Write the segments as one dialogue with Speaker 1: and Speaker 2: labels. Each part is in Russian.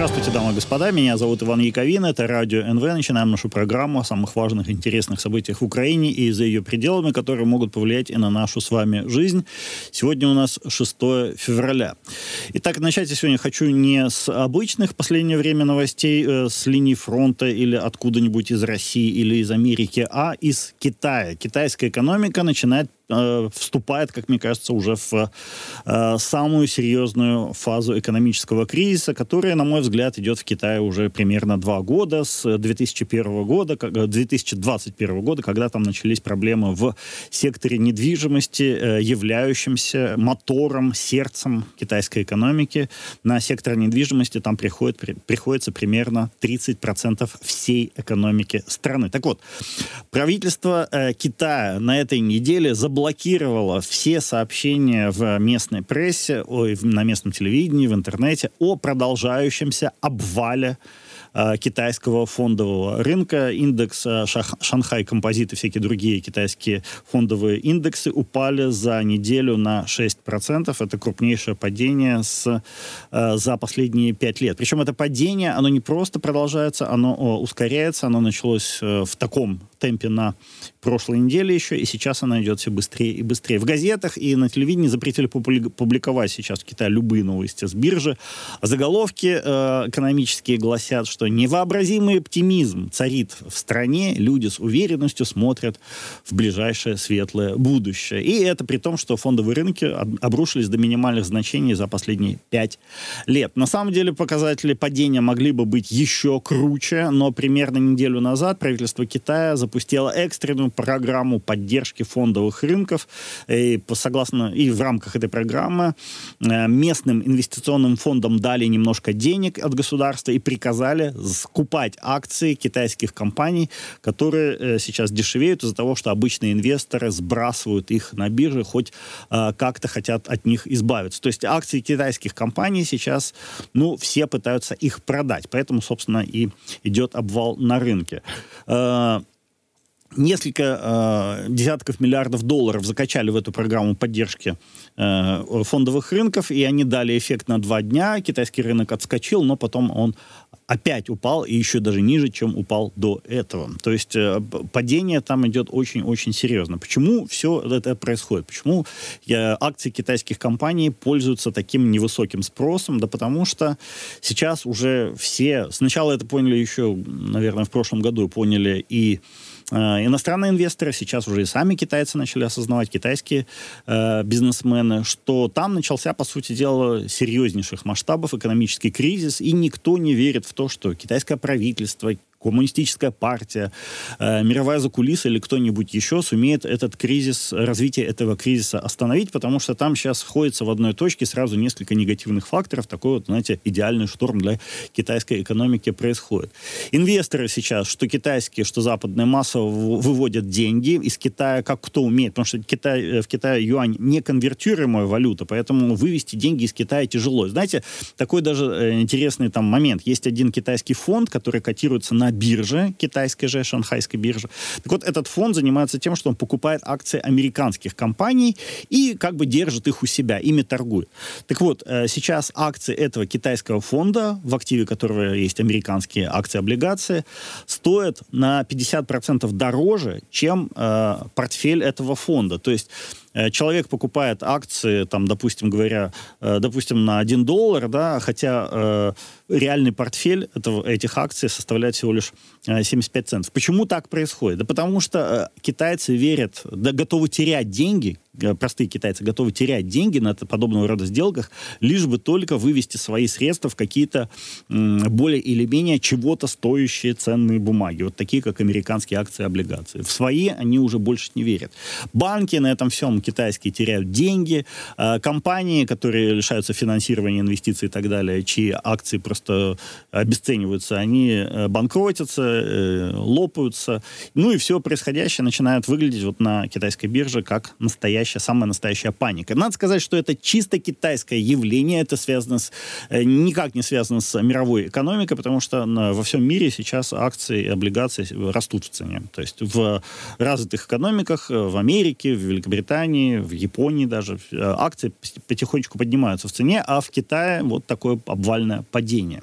Speaker 1: Здравствуйте, дамы и господа. Меня зовут Иван Яковин. Это радио НВ. Начинаем нашу программу о самых важных интересных событиях в Украине и за ее пределами, которые могут повлиять и на нашу с вами жизнь. Сегодня у нас 6 февраля. Итак, начать я сегодня хочу не с обычных в последнее время новостей э, с линии фронта или откуда-нибудь из России или из Америки, а из Китая. Китайская экономика начинает Э, вступает, как мне кажется, уже в э, самую серьезную фазу экономического кризиса, которая, на мой взгляд, идет в Китае уже примерно два года, с 2001 года, 2021 э, года, когда там начались проблемы в секторе недвижимости, являющимся мотором, сердцем китайской экономики. На сектор недвижимости там приходит, приходится примерно 30% всей экономики страны. Так вот, правительство Китая на этой неделе заблокировало заблокировала все сообщения в местной прессе, ой, на местном телевидении, в интернете о продолжающемся обвале Э, китайского фондового рынка. Индекс э, Шанхай Композит и всякие другие китайские фондовые индексы упали за неделю на 6%. Это крупнейшее падение с, э, за последние 5 лет. Причем это падение, оно не просто продолжается, оно ускоряется. Оно началось в таком темпе на прошлой неделе еще, и сейчас оно идет все быстрее и быстрее. В газетах и на телевидении запретили публиковать сейчас в Китае любые новости с биржи. Заголовки э, экономические гласят, что невообразимый оптимизм царит в стране, люди с уверенностью смотрят в ближайшее светлое будущее. И это при том, что фондовые рынки обрушились до минимальных значений за последние пять лет. На самом деле показатели падения могли бы быть еще круче, но примерно неделю назад правительство Китая запустило экстренную программу поддержки фондовых рынков. И согласно и в рамках этой программы э, местным инвестиционным фондам дали немножко денег от государства и приказали скупать акции китайских компаний, которые э, сейчас дешевеют из-за того, что обычные инвесторы сбрасывают их на бирже, хоть э, как-то хотят от них избавиться. То есть акции китайских компаний сейчас, ну, все пытаются их продать. Поэтому, собственно, и идет обвал на рынке. Несколько э, десятков миллиардов долларов закачали в эту программу поддержки э, фондовых рынков, и они дали эффект на два дня. Китайский рынок отскочил, но потом он опять упал, и еще даже ниже, чем упал до этого. То есть э, падение там идет очень-очень серьезно. Почему все это происходит? Почему э, акции китайских компаний пользуются таким невысоким спросом? Да потому что сейчас уже все... Сначала это поняли еще, наверное, в прошлом году, поняли и иностранные инвесторы, сейчас уже и сами китайцы начали осознавать, китайские э, бизнесмены, что там начался, по сути дела, серьезнейших масштабов экономический кризис, и никто не верит в то, что китайское правительство, коммунистическая партия, э, мировая закулиса или кто-нибудь еще сумеет этот кризис, развитие этого кризиса остановить, потому что там сейчас сходится в одной точке сразу несколько негативных факторов. Такой вот, знаете, идеальный шторм для китайской экономики происходит. Инвесторы сейчас, что китайские, что западные, массово выводят деньги из Китая, как кто умеет, потому что Китай, э, в Китае юань не конвертируемая валюта, поэтому вывести деньги из Китая тяжело. Знаете, такой даже э, интересный там момент. Есть один китайский фонд, который котируется на бирже, китайской же, шанхайской бирже. Так вот, этот фонд занимается тем, что он покупает акции американских компаний и как бы держит их у себя, ими торгует. Так вот, э, сейчас акции этого китайского фонда, в активе которого есть американские акции, облигации, стоят на 50% дороже, чем э, портфель этого фонда. То есть человек покупает акции, там, допустим, говоря, э, допустим, на 1 доллар, да, хотя э, реальный портфель этого, этих акций составляет всего лишь 75 центов. Почему так происходит? Да потому что китайцы верят, да, готовы терять деньги, простые китайцы готовы терять деньги на подобного рода сделках, лишь бы только вывести свои средства в какие-то более или менее чего-то стоящие ценные бумаги, вот такие, как американские акции и облигации. В свои они уже больше не верят. Банки на этом всем китайские теряют деньги, а компании, которые лишаются финансирования, инвестиций и так далее, чьи акции просто обесцениваются, они э, банкротятся, э, лопаются, ну и все происходящее начинает выглядеть вот на китайской бирже как настоящее настоящая, самая настоящая паника. Надо сказать, что это чисто китайское явление, это связано с, э, никак не связано с мировой экономикой, потому что во всем мире сейчас акции и облигации растут в цене. То есть в развитых экономиках, э, в Америке, в Великобритании, в Японии даже, э, акции потихонечку поднимаются в цене, а в Китае вот такое обвальное падение.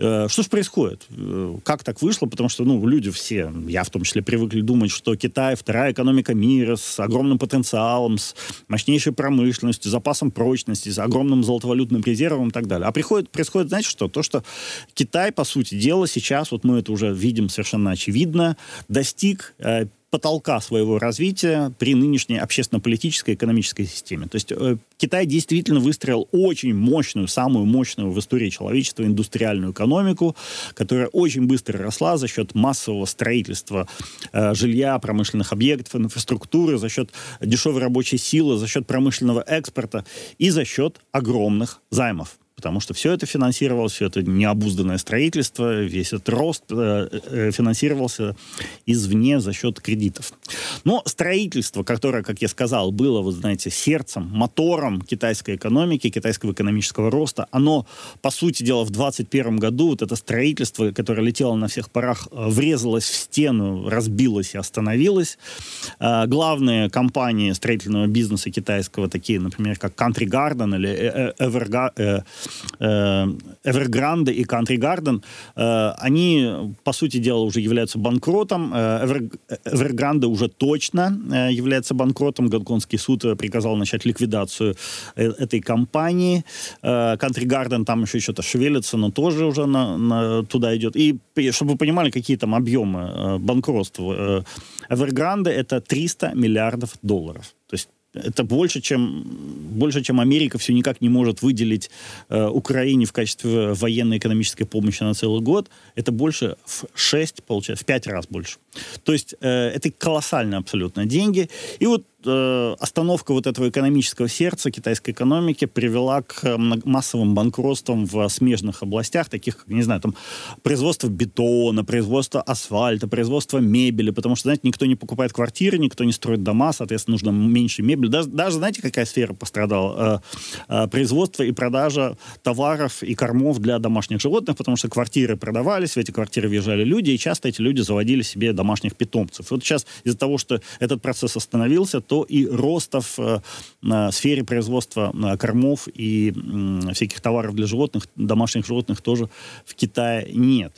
Speaker 1: Э, что же происходит? Э, как так вышло? Потому что, ну, люди все, я в том числе, привыкли думать, что Китай вторая экономика мира с огромным потенциалом, с мощнейшей промышленностью, запасом прочности, с огромным золотовалютным резервом и так далее. А приходит, происходит, знаете что? То, что Китай, по сути дела, сейчас, вот мы это уже видим совершенно очевидно, достиг э, потолка своего развития при нынешней общественно-политической экономической системе. То есть э, Китай действительно выстроил очень мощную, самую мощную в истории человечества индустриальную экономику, которая очень быстро росла за счет массового строительства э, жилья, промышленных объектов, инфраструктуры, за счет дешевой рабочей силы, за счет промышленного экспорта и за счет огромных займов потому что все это финансировалось, все это необузданное строительство, весь этот рост э, э, финансировался извне за счет кредитов. Но строительство, которое, как я сказал, было, вы знаете, сердцем, мотором китайской экономики, китайского экономического роста, оно, по сути дела, в 2021 году, вот это строительство, которое летело на всех парах, э, врезалось в стену, разбилось и остановилось. Главные компании строительного бизнеса китайского, такие, например, как Country Garden или Э, Evergrande и Country Garden, э, они, по сути дела, уже являются банкротом. Э, Evergrande уже точно является банкротом. Гонконгский суд приказал начать ликвидацию этой компании. Country Garden там еще что-то шевелится, но тоже уже на, на, туда идет. И чтобы вы понимали, какие там объемы банкротства. Evergrande это 300 миллиардов долларов. То есть это больше, чем, больше, чем Америка все никак не может выделить э, Украине в качестве военной экономической помощи на целый год. Это больше в 6, получается, в 5 раз больше. То есть э, это колоссальные абсолютно деньги. И вот э, остановка вот этого экономического сердца китайской экономики привела к э, массовым банкротствам в смежных областях, таких как, не знаю, там, производство бетона, производство асфальта, производство мебели, потому что, знаете, никто не покупает квартиры, никто не строит дома, соответственно, нужно меньше мебели. Даже, даже знаете, какая сфера пострадала? Э, производство и продажа товаров и кормов для домашних животных, потому что квартиры продавались, в эти квартиры въезжали люди, и часто эти люди заводили себе домашних питомцев. Вот сейчас из-за того, что этот процесс остановился, то и роста в э, сфере производства э, кормов и всяких товаров для животных, домашних животных тоже в Китае нет.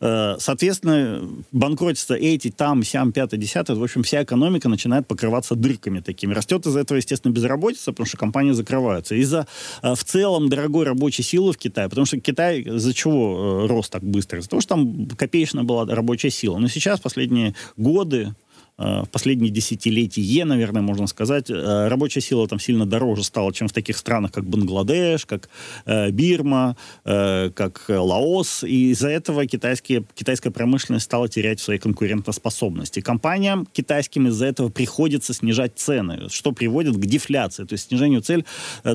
Speaker 1: Э, соответственно, банкротство эти, там, сям, пятое, десятое, в общем, вся экономика начинает покрываться дырками такими. Растет из-за этого, естественно, безработица, потому что компании закрываются. Из-за в целом дорогой рабочей силы в Китае, потому что Китай из-за чего рос так быстро? Из-за того, что там копеечная была рабочая сила. Но сейчас, последние годы, в последние десятилетия, наверное, можно сказать, э, рабочая сила там сильно дороже стала, чем в таких странах, как Бангладеш, как э, Бирма, как Лаос. И из-за этого китайские, китайская промышленность стала терять свои конкурентоспособности. Компаниям китайским из-за этого приходится снижать цены, что приводит к дефляции, то есть снижению цель,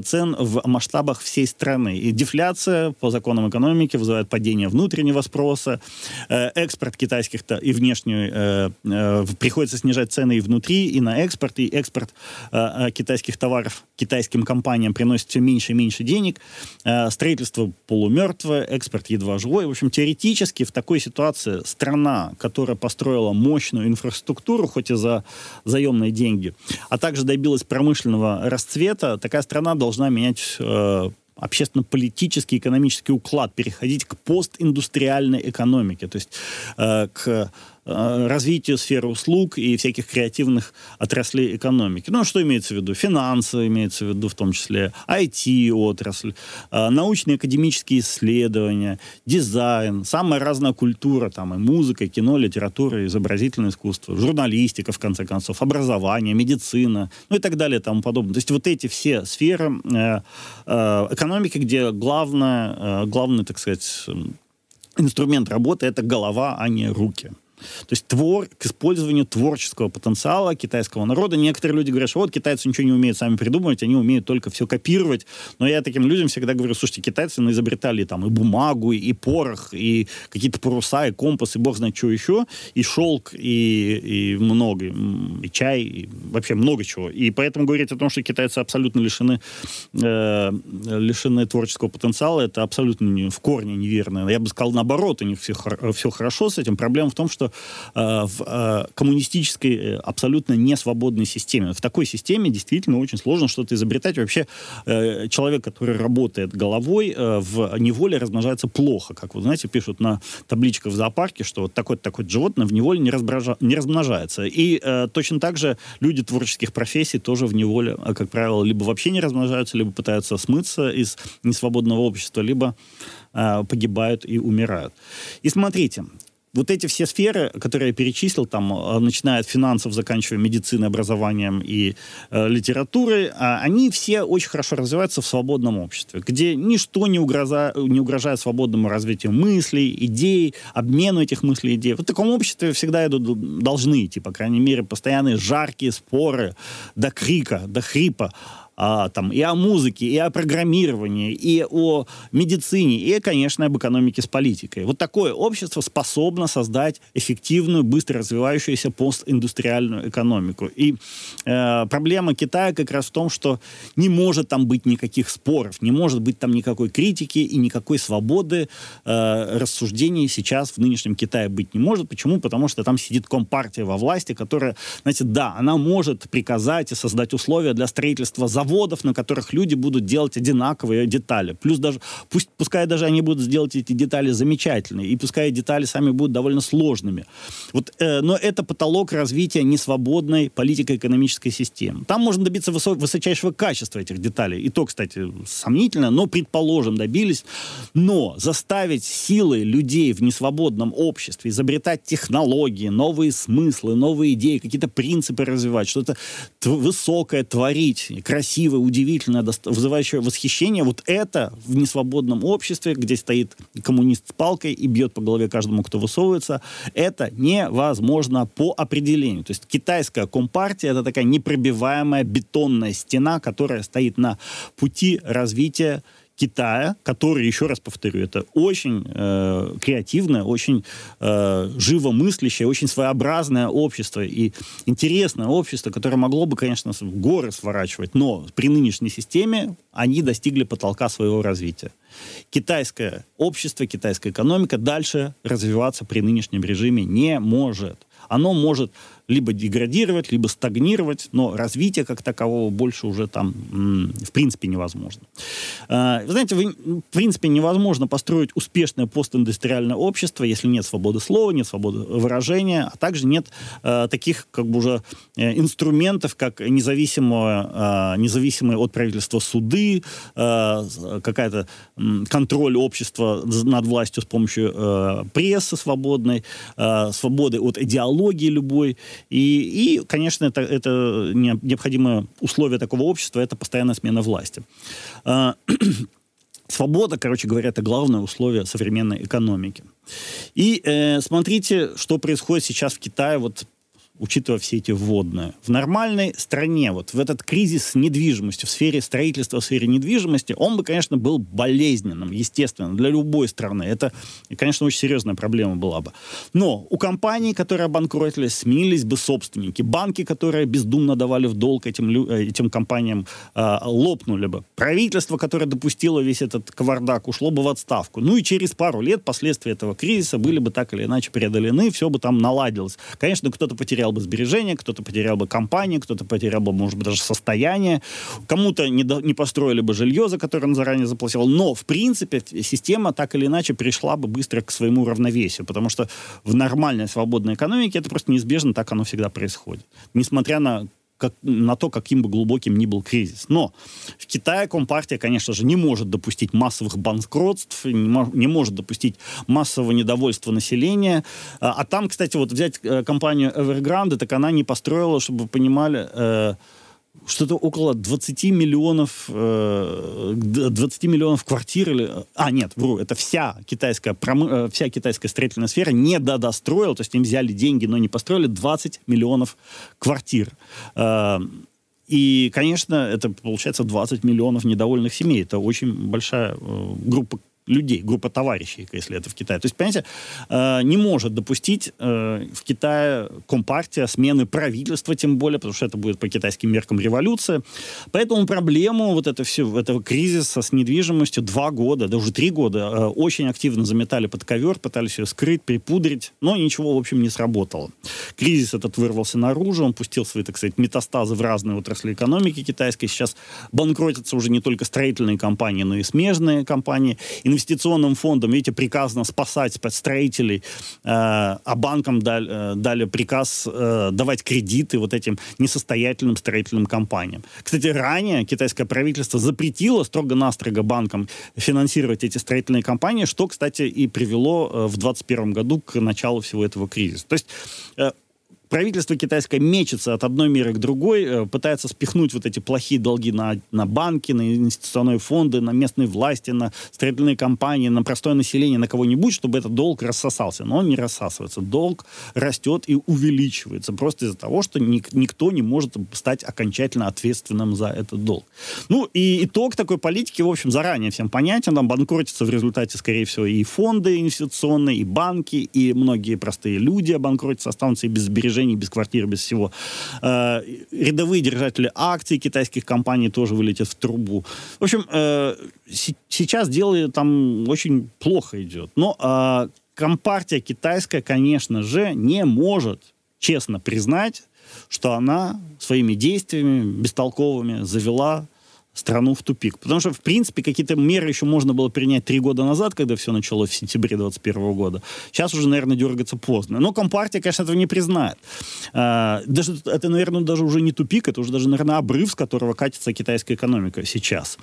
Speaker 1: цен в масштабах всей страны. И дефляция по законам экономики вызывает падение внутреннего спроса, экспорт китайских и внешнюю приходится приходится снижать цены и внутри, и на экспорт, и экспорт э, э, китайских товаров китайским компаниям приносит все меньше и меньше денег. Э, строительство полумертвое, экспорт едва живой. В общем, теоретически в такой ситуации страна, которая построила мощную инфраструктуру, хоть и за заемные деньги, а также добилась промышленного расцвета, такая страна должна менять э, общественно-политический, экономический уклад, переходить к постиндустриальной экономике, то есть э, к развитию сферы услуг и всяких креативных отраслей экономики. Ну, а что имеется в виду? Финансы имеется в виду в том числе, IT-отрасль, э, научные академические исследования, дизайн, самая разная культура, там и музыка, и кино, литература, изобразительное искусство, журналистика, в конце концов, образование, медицина, ну и так далее и тому подобное. То есть вот эти все сферы э, экономики, где главное, главный, так сказать, инструмент работы — это голова, а не руки. То есть твор, к использованию творческого потенциала китайского народа. Некоторые люди говорят, что вот китайцы ничего не умеют сами придумывать, они умеют только все копировать. Но я таким людям всегда говорю, слушайте, китайцы ну, изобретали там и бумагу, и порох, и какие-то паруса, и компас, и бог знает что еще, и шелк, и, и много, и чай, и вообще много чего. И поэтому говорить о том, что китайцы абсолютно лишены, э, лишены творческого потенциала, это абсолютно не, в корне неверно. Я бы сказал наоборот, у них все, все хорошо с этим. Проблема в том, что что э, в э, коммунистической э, абсолютно несвободной системе, в такой системе действительно очень сложно что-то изобретать. Вообще э, человек, который работает головой, э, в неволе размножается плохо. Как вы знаете, пишут на табличках в зоопарке, что вот такое-то животное в неволе не, разбража... не размножается. И э, точно так же люди творческих профессий тоже в неволе, э, как правило, либо вообще не размножаются, либо пытаются смыться из несвободного общества, либо э, погибают и умирают. И смотрите, вот эти все сферы, которые я перечислил, там, э, начиная от финансов, заканчивая медициной, образованием и э, литературой, э, они все очень хорошо развиваются в свободном обществе, где ничто не, угроза, не угрожает свободному развитию мыслей, идей, обмену этих мыслей идей. В таком обществе всегда идут, должны идти, по крайней мере, постоянные жаркие споры до крика, до хрипа а, там, и о музыке, и о программировании, и о медицине, и, конечно, об экономике с политикой. Вот такое общество способно создать эффективную, быстро развивающуюся постиндустриальную экономику. И э, проблема Китая как раз в том, что не может там быть никаких споров, не может быть там никакой критики и никакой свободы э, рассуждений сейчас в нынешнем Китае быть не может. Почему? Потому что там сидит компартия во власти, которая, знаете, да, она может приказать и создать условия для строительства заводов, заводов, на которых люди будут делать одинаковые детали. Плюс даже, пусть, пускай даже они будут сделать эти детали замечательные, и пускай детали сами будут довольно сложными. Вот, э, но это потолок развития несвободной политико-экономической системы. Там можно добиться высо- высочайшего качества этих деталей. И то, кстати, сомнительно, но, предположим, добились. Но заставить силы людей в несвободном обществе изобретать технологии, новые смыслы, новые идеи, какие-то принципы развивать, что-то высокое творить, красивое, красивое, удивительное, вызывающее восхищение, вот это в несвободном обществе, где стоит коммунист с палкой и бьет по голове каждому, кто высовывается, это невозможно по определению. То есть китайская компартия это такая непробиваемая бетонная стена, которая стоит на пути развития Китая, который, еще раз повторю, это очень э, креативное, очень э, живомыслящее, очень своеобразное общество и интересное общество, которое могло бы, конечно, горы сворачивать, но при нынешней системе они достигли потолка своего развития. Китайское общество, китайская экономика дальше развиваться при нынешнем режиме не может. Оно может либо деградировать, либо стагнировать, но развитие как такового больше уже там в принципе невозможно. А, вы знаете, в принципе невозможно построить успешное постиндустриальное общество, если нет свободы слова, нет свободы выражения, а также нет э, таких как бы уже э, инструментов, как независимое, э, независимые от правительства суды, какая-то контроль общества над властью с помощью прессы свободной, свободы от идеологии любой, и, и конечно, это, это необходимое условие такого общества, это постоянная смена власти. А, свобода, короче говоря, это главное условие современной экономики. И э, смотрите, что происходит сейчас в Китае вот учитывая все эти вводные. В нормальной стране, вот в этот кризис с недвижимостью, в сфере строительства, в сфере недвижимости, он бы, конечно, был болезненным, естественно, для любой страны. Это, конечно, очень серьезная проблема была бы. Но у компаний, которые обанкротились, сменились бы собственники. Банки, которые бездумно давали в долг этим, э, этим компаниям, э, лопнули бы. Правительство, которое допустило весь этот кавардак, ушло бы в отставку. Ну и через пару лет последствия этого кризиса были бы так или иначе преодолены, все бы там наладилось. Конечно, кто-то потерял потерял бы сбережения, кто-то потерял бы компанию, кто-то потерял бы, может быть, даже состояние, кому-то не, до, не построили бы жилье, за которое он заранее заплатил. Но, в принципе, система так или иначе пришла бы быстро к своему равновесию, потому что в нормальной свободной экономике это просто неизбежно, так оно всегда происходит. Несмотря на как, на то, каким бы глубоким ни был кризис. Но в Китае Компартия, конечно же, не может допустить массовых банкротств, не, не может допустить массового недовольства населения. А, а там, кстати, вот взять э, компанию Evergrande, так она не построила, чтобы вы понимали, э, что-то около 20 миллионов, 20 э, миллионов квартир или... А, нет, вру, это вся китайская, промы, э, вся китайская строительная сфера не додостроила, то есть им взяли деньги, но не построили 20 миллионов квартир. Э, и, конечно, это получается 20 миллионов недовольных семей. Это очень большая группа людей, группа товарищей, если это в Китае. То есть, понимаете, э, не может допустить э, в Китае компартия смены правительства, тем более, потому что это будет по китайским меркам революция. Поэтому проблему вот это все, этого кризиса с недвижимостью два года, да уже три года, э, очень активно заметали под ковер, пытались ее скрыть, припудрить, но ничего, в общем, не сработало. Кризис этот вырвался наружу, он пустил свои, так сказать, метастазы в разные отрасли экономики китайской. Сейчас банкротятся уже не только строительные компании, но и смежные компании. И инвестиционным фондам, видите, приказано спасать строителей, э, а банкам дали, э, дали приказ э, давать кредиты вот этим несостоятельным строительным компаниям. Кстати, ранее китайское правительство запретило строго-настрого банкам финансировать эти строительные компании, что, кстати, и привело в 2021 году к началу всего этого кризиса. То есть правительство китайское мечется от одной меры к другой, э, пытается спихнуть вот эти плохие долги на, на банки, на инвестиционные фонды, на местные власти, на строительные компании, на простое население, на кого-нибудь, чтобы этот долг рассосался. Но он не рассасывается. Долг растет и увеличивается просто из-за того, что ник- никто не может стать окончательно ответственным за этот долг. Ну и итог такой политики, в общем, заранее всем понятен. Там банкротятся в результате, скорее всего, и фонды инвестиционные, и банки, и многие простые люди обанкротятся, останутся и без сбережений сбережений, без квартир, без всего. Э, рядовые держатели акций китайских компаний тоже вылетят в трубу. В общем, э, сейчас дело там очень плохо идет. Но э, компартия китайская, конечно же, не может честно признать, что она своими действиями бестолковыми завела страну в тупик. Потому что, в принципе, какие-то меры еще можно было принять три года назад, когда все началось в сентябре 2021 года. Сейчас уже, наверное, дергаться поздно. Но Компартия, конечно, этого не признает. А, даже, это, наверное, даже уже не тупик, это уже даже, наверное, обрыв, с которого катится китайская экономика сейчас.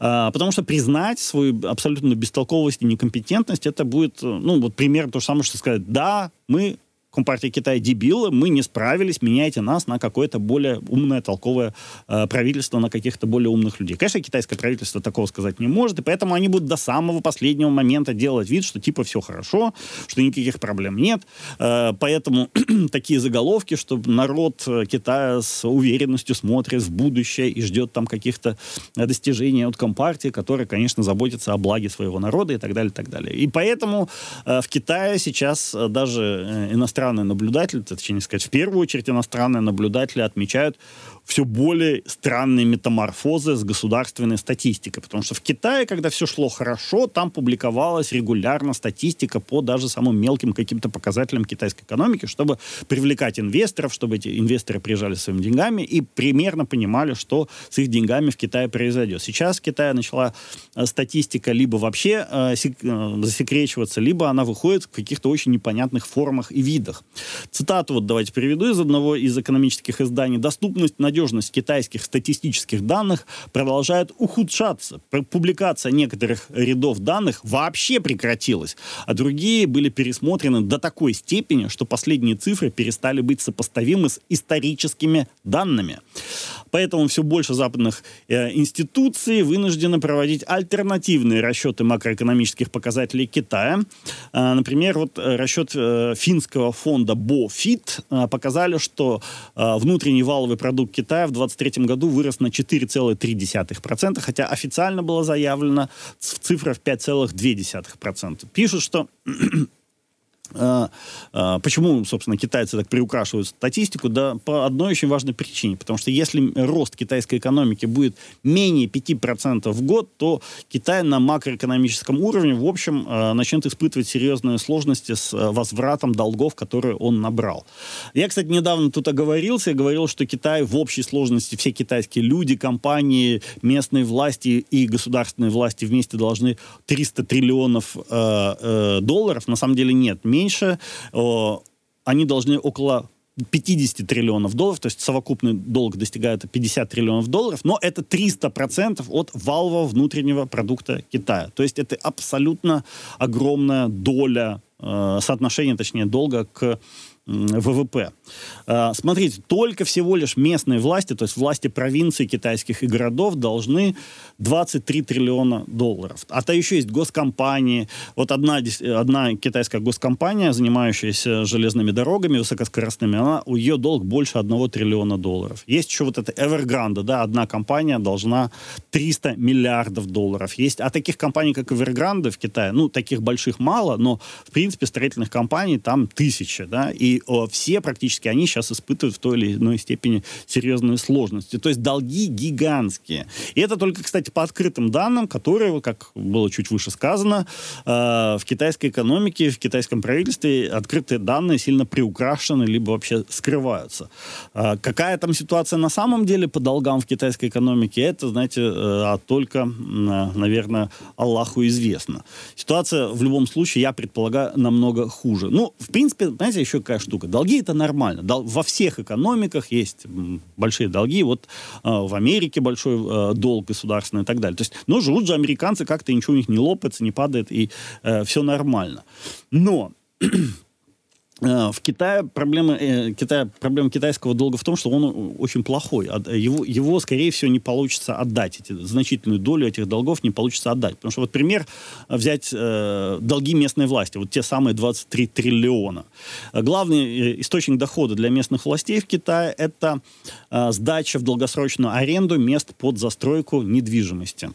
Speaker 1: А, потому что признать свою абсолютно бестолковость и некомпетентность, это будет, ну, вот пример то же самое, что сказать, да, мы Компартия Китая дебилы, мы не справились, меняйте нас на какое-то более умное, толковое э, правительство, на каких-то более умных людей. Конечно, китайское правительство такого сказать не может, и поэтому они будут до самого последнего момента делать вид, что типа все хорошо, что никаких проблем нет. Э, поэтому такие заголовки, что народ э, Китая с уверенностью смотрит в будущее и ждет там каких-то достижений от Компартии, которая, конечно, заботится о благе своего народа и так далее, и так далее. И поэтому э, в Китае сейчас э, даже э, иностранные иностранные наблюдатели, точнее сказать, в первую очередь иностранные наблюдатели отмечают все более странные метаморфозы с государственной статистикой. Потому что в Китае, когда все шло хорошо, там публиковалась регулярно статистика по даже самым мелким каким-то показателям китайской экономики, чтобы привлекать инвесторов, чтобы эти инвесторы приезжали своими деньгами и примерно понимали, что с их деньгами в Китае произойдет. Сейчас в Китае начала э, статистика либо вообще э, э, засекречиваться, либо она выходит в каких-то очень непонятных формах и видах. Цитату вот давайте приведу из одного из экономических изданий. Доступность на надежность китайских статистических данных продолжает ухудшаться. Публикация некоторых рядов данных вообще прекратилась, а другие были пересмотрены до такой степени, что последние цифры перестали быть сопоставимы с историческими данными. Поэтому все больше западных э, институций вынуждены проводить альтернативные расчеты макроэкономических показателей Китая. Э, например, вот э, расчет э, финского фонда BOFIT э, показали, что э, внутренний валовый продукт Китая в 2023 году вырос на 4,3%, хотя официально было заявлено в 5,2%. Пишут, что почему, собственно, китайцы так приукрашивают статистику? Да по одной очень важной причине. Потому что если рост китайской экономики будет менее 5% в год, то Китай на макроэкономическом уровне, в общем, а, начнет испытывать серьезные сложности с возвратом долгов, которые он набрал. Я, кстати, недавно тут оговорился, я говорил, что Китай в общей сложности, все китайские люди, компании, местные власти и государственные власти вместе должны 300 триллионов э, э, долларов. На самом деле нет меньше, они должны около 50 триллионов долларов, то есть совокупный долг достигает 50 триллионов долларов, но это 300% от валового внутреннего продукта Китая. То есть это абсолютно огромная доля, э, соотношение, точнее, долга к ВВП. А, смотрите, только всего лишь местные власти, то есть власти провинций китайских и городов должны 23 триллиона долларов. А то еще есть госкомпании. Вот одна, одна китайская госкомпания, занимающаяся железными дорогами высокоскоростными, она, у ее долг больше 1 триллиона долларов. Есть еще вот это Evergrande, да, одна компания должна 300 миллиардов долларов. Есть, а таких компаний, как Evergrande в Китае, ну, таких больших мало, но, в принципе, строительных компаний там тысячи, да, и о, все практически они сейчас испытывают в той или иной степени серьезные сложности. То есть долги гигантские. И это только, кстати, по открытым данным, которые, как было чуть выше сказано, э, в китайской экономике, в китайском правительстве открытые данные сильно приукрашены, либо вообще скрываются. Э, какая там ситуация на самом деле по долгам в китайской экономике, это, знаете, э, только, э, наверное, Аллаху известно. Ситуация в любом случае, я предполагаю, намного хуже. Ну, в принципе, знаете, еще какая штука. Долги это нормально. Дол- во всех экономиках есть большие долги. Вот э, в Америке большой э, долг государственный и так далее. То есть, ну, живут же американцы, как-то ничего у них не лопается, не падает, и э, все нормально. Но в Китае проблема, э, Китая, проблема китайского долга в том, что он очень плохой. Его, его, скорее всего, не получится отдать. Эти, значительную долю этих долгов не получится отдать. Потому что, вот пример, взять э, долги местной власти, вот те самые 23 триллиона. Главный э, источник дохода для местных властей в Китае – это э, сдача в долгосрочную аренду мест под застройку недвижимости.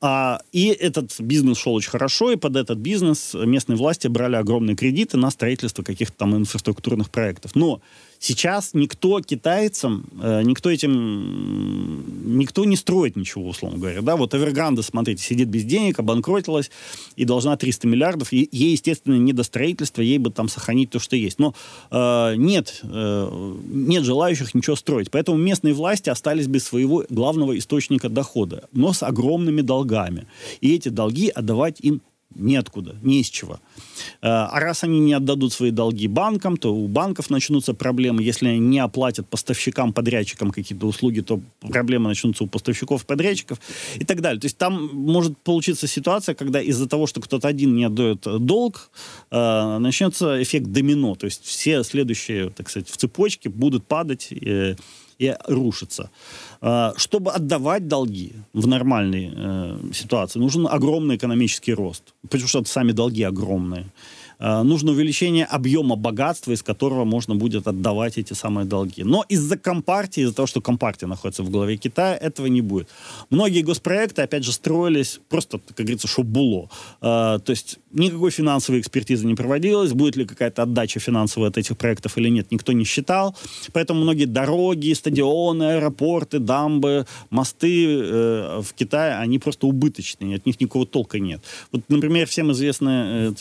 Speaker 1: А, и этот бизнес шел очень хорошо, и под этот бизнес местные власти брали огромные кредиты на строительство каких-то там инфраструктурных проектов. Но Сейчас никто китайцам, э, никто этим, никто не строит ничего, условно говоря. Да? Вот Эвергранда, смотрите, сидит без денег, обанкротилась и должна 300 миллиардов. Ей, естественно, не до строительства, ей бы там сохранить то, что есть. Но э, нет, э, нет желающих ничего строить. Поэтому местные власти остались без своего главного источника дохода, но с огромными долгами. И эти долги отдавать им неоткуда, не из чего. Э, а раз они не отдадут свои долги банкам, то у банков начнутся проблемы. Если они не оплатят поставщикам, подрядчикам какие-то услуги, то проблемы начнутся у поставщиков, подрядчиков и так далее. То есть там может получиться ситуация, когда из-за того, что кто-то один не отдает долг, э, начнется эффект домино. То есть все следующие, так сказать, в цепочке будут падать э, и рушится. А, чтобы отдавать долги в нормальной э, ситуации, нужен огромный экономический рост, потому что сами долги огромные. Э, нужно увеличение объема богатства, из которого можно будет отдавать эти самые долги. Но из-за компартии, из-за того, что компартия находится в голове Китая, этого не будет. Многие госпроекты, опять же, строились просто, как говорится, чтобы было. Э, то есть никакой финансовой экспертизы не проводилось, будет ли какая-то отдача финансовая от этих проектов или нет, никто не считал. Поэтому многие дороги, стадионы, аэропорты, дамбы, мосты э, в Китае, они просто убыточные, от них никакого толка нет. Вот, например, всем известная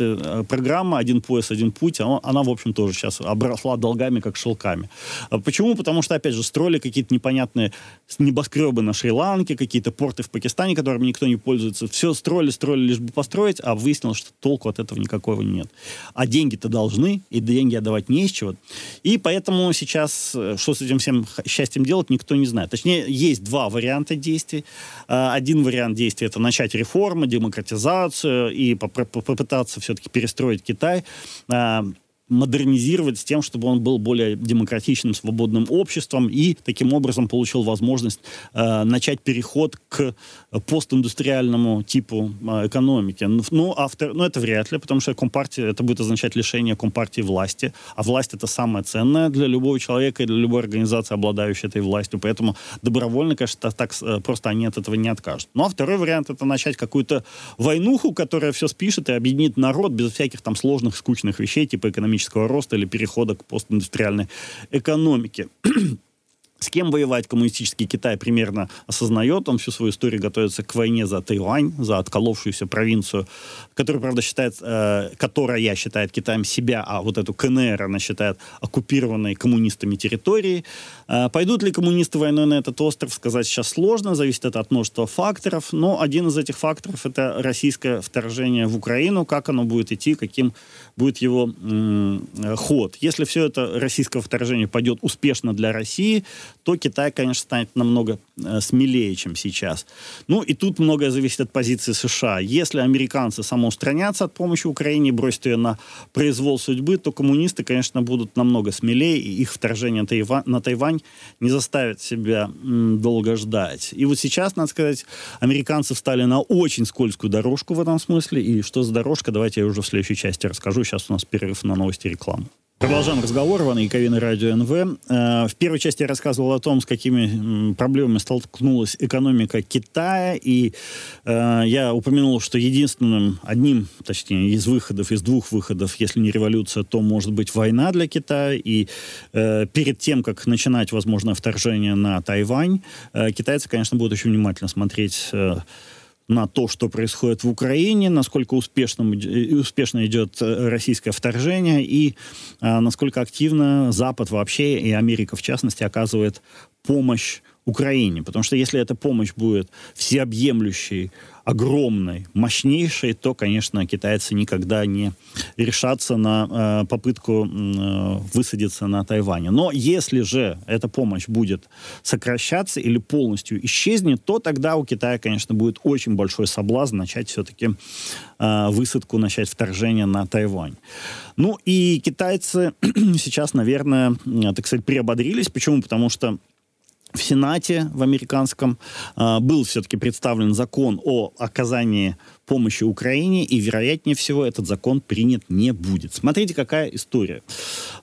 Speaker 1: программа программа «Один пояс, один путь», она, она, в общем, тоже сейчас обросла долгами, как шелками. А почему? Потому что, опять же, строили какие-то непонятные небоскребы на Шри-Ланке, какие-то порты в Пакистане, которыми никто не пользуется. Все строили, строили, лишь бы построить, а выяснилось, что толку от этого никакого нет. А деньги-то должны, и деньги отдавать не из чего. И поэтому сейчас, э, что с этим всем счастьем делать, никто не знает. Точнее, есть два варианта действий. А, один вариант действий – это начать реформы, демократизацию и попытаться все-таки перестроить Китай. А, модернизировать с тем, чтобы он был более демократичным, свободным обществом и таким образом получил возможность э, начать переход к постиндустриальному типу э, экономики. Ну, автор, ну, это вряд ли, потому что компартия, это будет означать лишение компартии власти, а власть это самое ценное для любого человека и для любой организации, обладающей этой властью, поэтому добровольно, конечно, так э, просто они от этого не откажут. Ну, а второй вариант это начать какую-то войнуху, которая все спишет и объединит народ без всяких там сложных, скучных вещей, типа экономического экономического роста или перехода к постиндустриальной экономике. С кем воевать коммунистический Китай примерно осознает. Он всю свою историю готовится к войне за Тайвань, за отколовшуюся провинцию, которая, правда, считает, э, которая считает Китаем себя, а вот эту КНР она считает оккупированной коммунистами территорией. Э, пойдут ли коммунисты войной на этот остров, сказать сейчас сложно, зависит это от множества факторов, но один из этих факторов это российское вторжение в Украину, как оно будет идти, каким будет его м- ход. Если все это российское вторжение пойдет успешно для России, то Китай, конечно, станет намного э, смелее, чем сейчас. Ну и тут многое зависит от позиции США. Если американцы самоустранятся от помощи Украине и бросят ее на произвол судьбы, то коммунисты, конечно, будут намного смелее, и их вторжение на Тайвань не заставит себя долго ждать. И вот сейчас, надо сказать, американцы встали на очень скользкую дорожку в этом смысле. И что за дорожка, давайте я уже в следующей части расскажу. Сейчас у нас перерыв на новости и рекламу. Продолжаем разговор. Иван Яковина, Радио НВ. Э, в первой части я рассказывал о том, с какими проблемами столкнулась экономика Китая. И э, я упомянул, что единственным, одним, точнее, из выходов, из двух выходов, если не революция, то может быть война для Китая. И э, перед тем, как начинать возможное вторжение на Тайвань, китайцы, конечно, будут очень внимательно смотреть... Э, на то, что происходит в Украине, насколько успешным, успешно идет э, российское вторжение и а, насколько активно Запад вообще и Америка в частности оказывает помощь Украине. Потому что если эта помощь будет всеобъемлющей, огромной, мощнейшей, то, конечно, китайцы никогда не решатся на э, попытку э, высадиться на Тайване. Но если же эта помощь будет сокращаться или полностью исчезнет, то тогда у Китая, конечно, будет очень большой соблазн начать все-таки э, высадку, начать вторжение на Тайвань. Ну и китайцы сейчас, наверное, так сказать, приободрились. Почему? Потому что в Сенате, в американском, а, был все-таки представлен закон о оказании помощи Украине, и, вероятнее всего, этот закон принят не будет. Смотрите, какая история.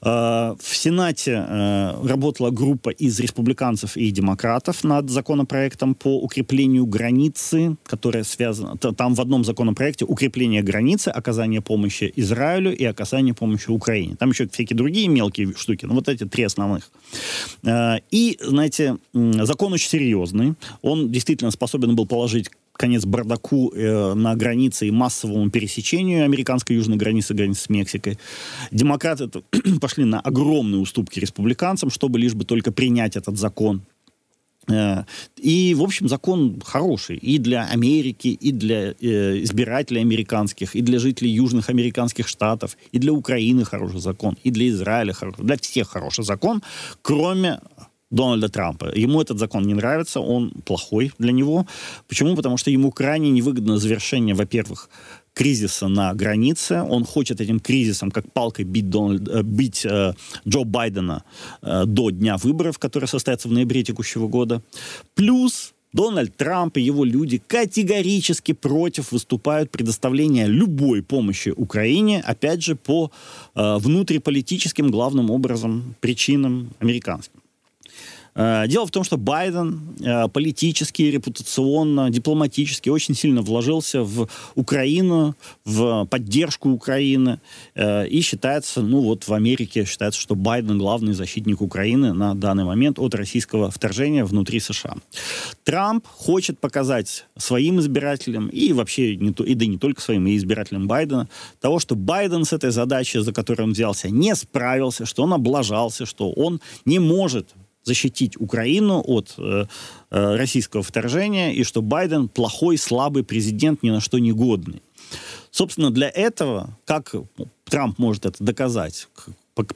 Speaker 1: А, в Сенате а, работала группа из республиканцев и демократов над законопроектом по укреплению границы, которая связана... Там в одном законопроекте укрепление границы, оказание помощи Израилю и оказание помощи Украине. Там еще всякие другие мелкие штуки, но вот эти три основных. А, и, знаете, закон очень серьезный. Он действительно способен был положить конец бардаку э, на границе и массовому пересечению американской южной границы, границы с Мексикой. Демократы пошли на огромные уступки республиканцам, чтобы лишь бы только принять этот закон. Э, и, в общем, закон хороший и для Америки, и для э, избирателей американских, и для жителей южных американских штатов, и для Украины хороший закон, и для Израиля хороший, для всех хороший закон, кроме Дональда Трампа. Ему этот закон не нравится, он плохой для него. Почему? Потому что ему крайне невыгодно завершение, во-первых, кризиса на границе. Он хочет этим кризисом, как палкой, бить, Дональд, э, бить э, Джо Байдена э, до дня выборов, которые состоятся в ноябре текущего года. Плюс Дональд Трамп и его люди категорически против выступают предоставления любой помощи Украине, опять же, по э, внутриполитическим, главным образом, причинам американским. Э, дело в том, что Байден э, политически, репутационно, дипломатически очень сильно вложился в Украину, в поддержку Украины. Э, и считается, ну вот в Америке считается, что Байден главный защитник Украины на данный момент от российского вторжения внутри США. Трамп хочет показать своим избирателям и вообще, не и да не только своим, и избирателям Байдена, того, что Байден с этой задачей, за которую он взялся, не справился, что он облажался, что он не может защитить Украину от э, э, российского вторжения, и что Байден плохой, слабый президент, ни на что не годный. Собственно, для этого, как Трамп может это доказать,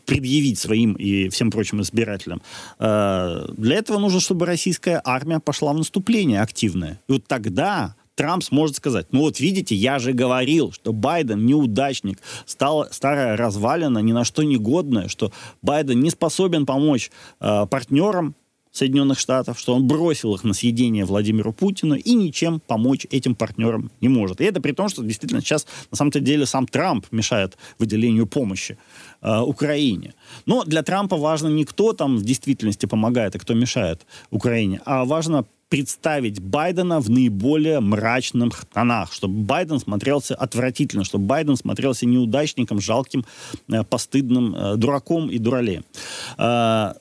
Speaker 1: предъявить своим и всем прочим избирателям. Э, для этого нужно, чтобы российская армия пошла в наступление активное. И вот тогда Трамп сможет сказать, ну вот видите, я же говорил, что Байден неудачник, стала старая развалина, ни на что не годная, что Байден не способен помочь э, партнерам Соединенных Штатов, что он бросил их на съедение Владимиру Путину и ничем помочь этим партнерам не может. И это при том, что действительно сейчас на самом-то деле сам Трамп мешает выделению помощи э, Украине. Но для Трампа важно не кто там в действительности помогает, а кто мешает Украине, а важно представить Байдена в наиболее мрачных тонах, чтобы Байден смотрелся отвратительно, чтобы Байден смотрелся неудачником, жалким, э, постыдным э, дураком и дуралеем.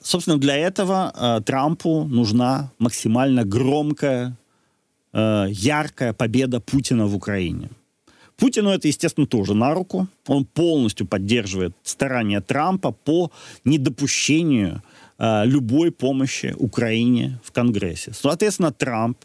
Speaker 1: Собственно, для этого Трампу нужна максимально громкая, яркая победа Путина в Украине. Путину это, естественно, тоже на руку. Он полностью поддерживает старания Трампа по недопущению Э, любой помощи Украине в Конгрессе. Соответственно, Трамп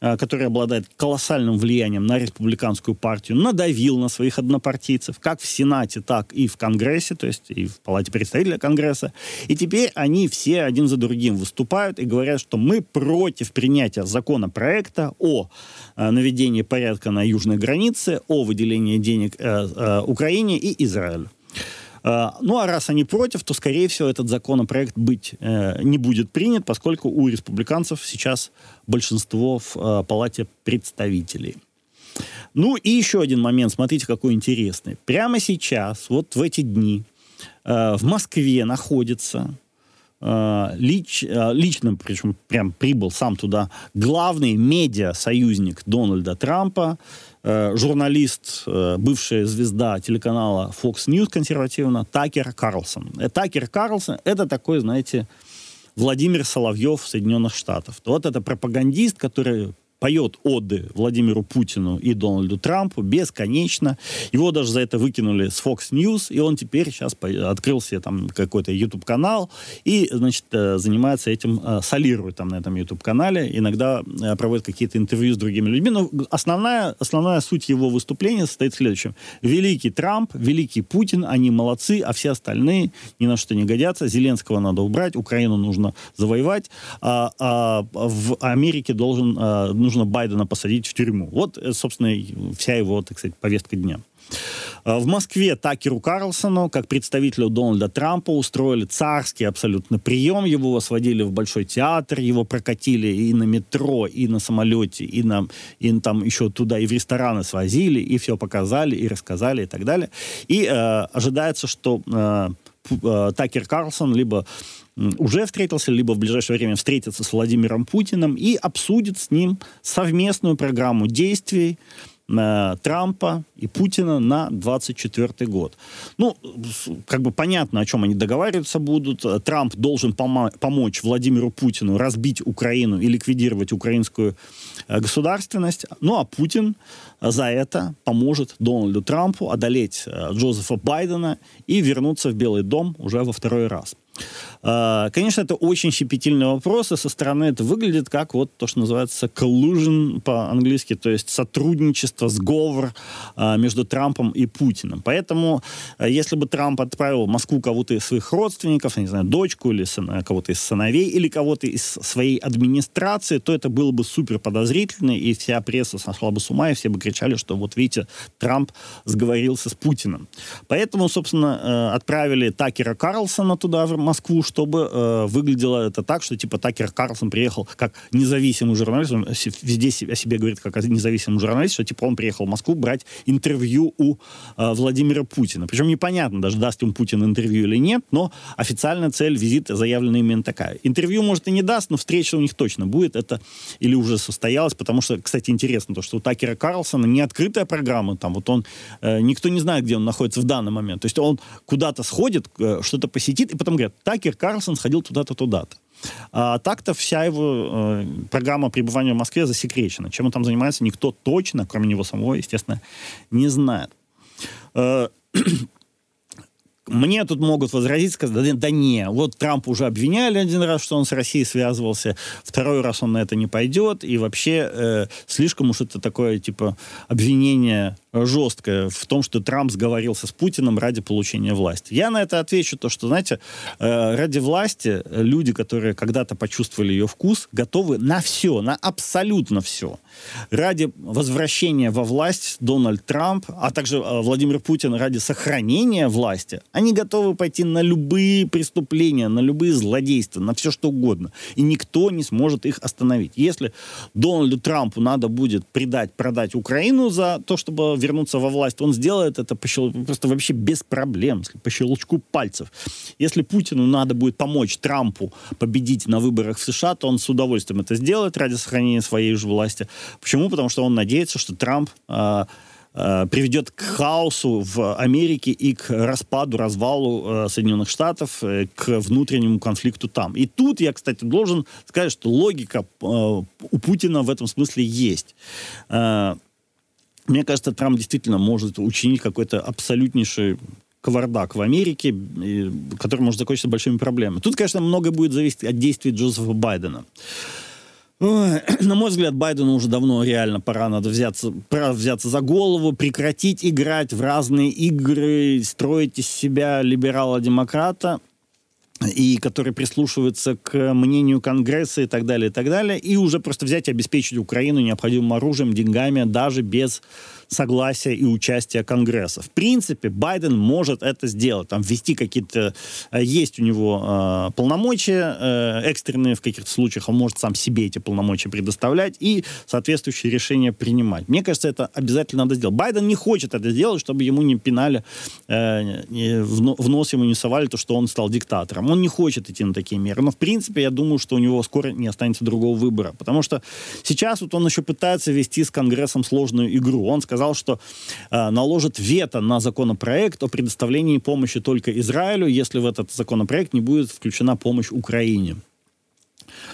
Speaker 1: который обладает колоссальным влиянием на республиканскую партию, надавил на своих однопартийцев, как в Сенате, так и в Конгрессе, то есть и в Палате представителей Конгресса. И теперь они все один за другим выступают и говорят, что мы против принятия законопроекта о э, наведении порядка на южной границе, о выделении денег э, э, Украине и Израилю. Э, ну, а раз они против, то, скорее всего, этот законопроект быть э, не будет принят, поскольку у республиканцев сейчас большинство в э, Палате представителей. Ну, и еще один момент, смотрите, какой интересный. Прямо сейчас, вот в эти дни, в Москве находится лич, лично, причем прям прибыл сам туда, главный медиа-союзник Дональда Трампа, журналист, э, бывшая звезда телеканала Fox News консервативно, Такер Карлсон. Э, Такер Карлсон — это такой, знаете, Владимир Соловьев Соединенных Штатов. Вот это пропагандист, который поет оды Владимиру Путину и Дональду Трампу бесконечно. Его даже за это выкинули с Fox News, и он теперь сейчас открыл себе там какой-то YouTube-канал и, значит, э, занимается этим, э, солирует там на этом YouTube-канале, иногда э, проводит какие-то интервью с другими людьми. Но основная, основная суть его выступления состоит в следующем. Великий Трамп, великий Путин, они молодцы, а все остальные ни на что не годятся. Зеленского надо убрать, Украину нужно завоевать, а, а в Америке должен, нужно Байдена посадить в тюрьму. Вот, э, собственно, вся его, так сказать, повестка дня. Э, в Москве Такеру Карлсону, как представителю Дональда Трампа, устроили царский абсолютно прием. Его сводили в Большой театр, его прокатили и на метро, и на самолете, и, на, и там еще туда, и в рестораны свозили, и все показали, и рассказали, и так далее. И э, ожидается, что э, э Такер Карлсон либо уже встретился, либо в ближайшее время встретится с Владимиром Путиным и обсудит с ним совместную программу действий э, Трампа и Путина на 24 год. Ну, как бы понятно, о чем они договариваться будут. Трамп должен помо- помочь Владимиру Путину разбить Украину и ликвидировать украинскую э, государственность. Ну, а Путин за это поможет Дональду Трампу одолеть э, Джозефа Байдена и вернуться в Белый дом уже во второй раз. А, конечно, это очень щепетильный вопрос, и со стороны это выглядит как вот то, что называется collusion по-английски, то есть сотрудничество, сговор а, между Трампом и Путиным. Поэтому, а, если бы Трамп отправил в Москву кого-то из своих родственников, не знаю, дочку или кого-то из сыновей, или кого-то из своей администрации, то это было бы супер подозрительно, и вся пресса сошла бы с ума, и все бы кричали, что вот видите, Трамп сговорился с Путиным. Поэтому, собственно, э, отправили Такера Карлсона туда, в Москву, чтобы э, выглядело это так, что типа Такер Карлсон приехал как независимый журналист, он везде о себе говорит как о независимом журналисте, что типа он приехал в Москву брать интервью у э, Владимира Путина. Причем непонятно даже, даст ему Путин интервью или нет, но официальная цель визита заявлена именно такая. Интервью, может, и не даст, но встреча у них точно будет. Это или уже состоялась, потому что, кстати, интересно то, что у Такера Карлсона не открытая программа, там вот он, э, никто не знает, где он находится в данный момент. То есть он куда-то сходит, э, что-то посетит, и потом говорят, Такер Карлсон сходил туда-то, туда-то. А так-то вся его э, программа пребывания в Москве засекречена. Чем он там занимается, никто точно, кроме него самого, естественно, не знает. Э, мне тут могут возразить, сказать, да, да не, вот Трамп уже обвиняли один раз, что он с Россией связывался, второй раз он на это не пойдет, и вообще э, слишком уж это такое, типа, обвинение жесткое в том, что Трамп сговорился с Путиным ради получения власти. Я на это отвечу то, что, знаете, э, ради власти люди, которые когда-то почувствовали ее вкус, готовы на все, на абсолютно все. Ради возвращения во власть Дональд Трамп, а также э, Владимир Путин ради сохранения власти, они готовы пойти на любые преступления, на любые злодейства, на все что угодно. И никто не сможет их остановить. Если Дональду Трампу надо будет предать, продать Украину за то, чтобы вернуться во власть, он сделает это по щел... просто вообще без проблем, по щелчку пальцев. Если Путину надо будет помочь Трампу победить на выборах в США, то он с удовольствием это сделает ради сохранения своей же власти. Почему? Потому что он надеется, что Трамп э, э, приведет к хаосу в Америке и к распаду, развалу э, Соединенных Штатов, э, к внутреннему конфликту там. И тут я, кстати, должен сказать, что логика э, у Путина в этом смысле есть. Мне кажется, Трамп действительно может учинить какой-то абсолютнейший кавардак в Америке, который может закончиться большими проблемами. Тут, конечно, многое будет зависеть от действий Джозефа Байдена. На мой взгляд, Байдену уже давно реально пора надо взяться, пора взяться за голову, прекратить играть в разные игры, строить из себя либерала-демократа и который прислушивается к мнению Конгресса и так далее, и так далее, и уже просто взять и обеспечить Украину необходимым оружием, деньгами, даже без согласия и участия Конгресса. В принципе, Байден может это сделать, там ввести какие-то... Э, есть у него э, полномочия э, экстренные в каких-то случаях, он может сам себе эти полномочия предоставлять и соответствующие решения принимать. Мне кажется, это обязательно надо сделать. Байден не хочет это сделать, чтобы ему не пинали, э, в, нос ему не совали то, что он стал диктатором. Он не хочет идти на такие меры. Но, в принципе, я думаю, что у него скоро не останется другого выбора. Потому что сейчас вот он еще пытается вести с Конгрессом сложную игру. Он сказал, сказал, что э, наложит вето на законопроект о предоставлении помощи только Израилю, если в этот законопроект не будет включена помощь Украине.